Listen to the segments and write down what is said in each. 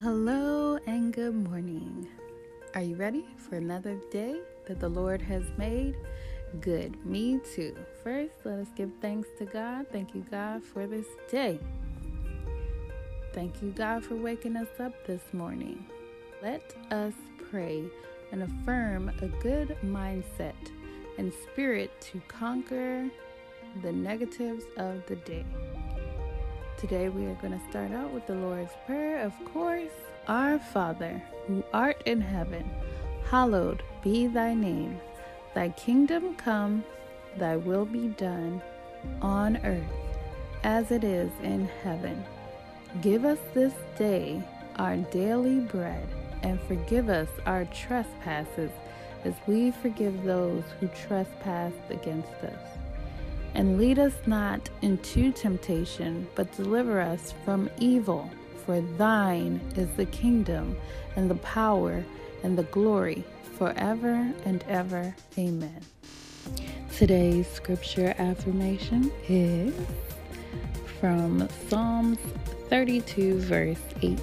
Hello and good morning. Are you ready for another day that the Lord has made? Good, me too. First, let us give thanks to God. Thank you, God, for this day. Thank you, God, for waking us up this morning. Let us pray and affirm a good mindset and spirit to conquer the negatives of the day. Today we are going to start out with the Lord's Prayer, of course. Our Father, who art in heaven, hallowed be thy name. Thy kingdom come, thy will be done, on earth as it is in heaven. Give us this day our daily bread, and forgive us our trespasses as we forgive those who trespass against us and lead us not into temptation, but deliver us from evil. For thine is the kingdom, and the power, and the glory, forever and ever. Amen. Today's scripture affirmation is from Psalms 32, verse 8.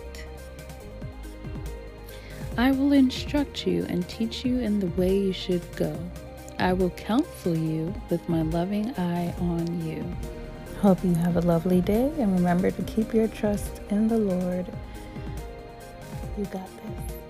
I will instruct you and teach you in the way you should go. I will counsel you with my loving eye on you. Hope you have a lovely day and remember to keep your trust in the Lord. You got this.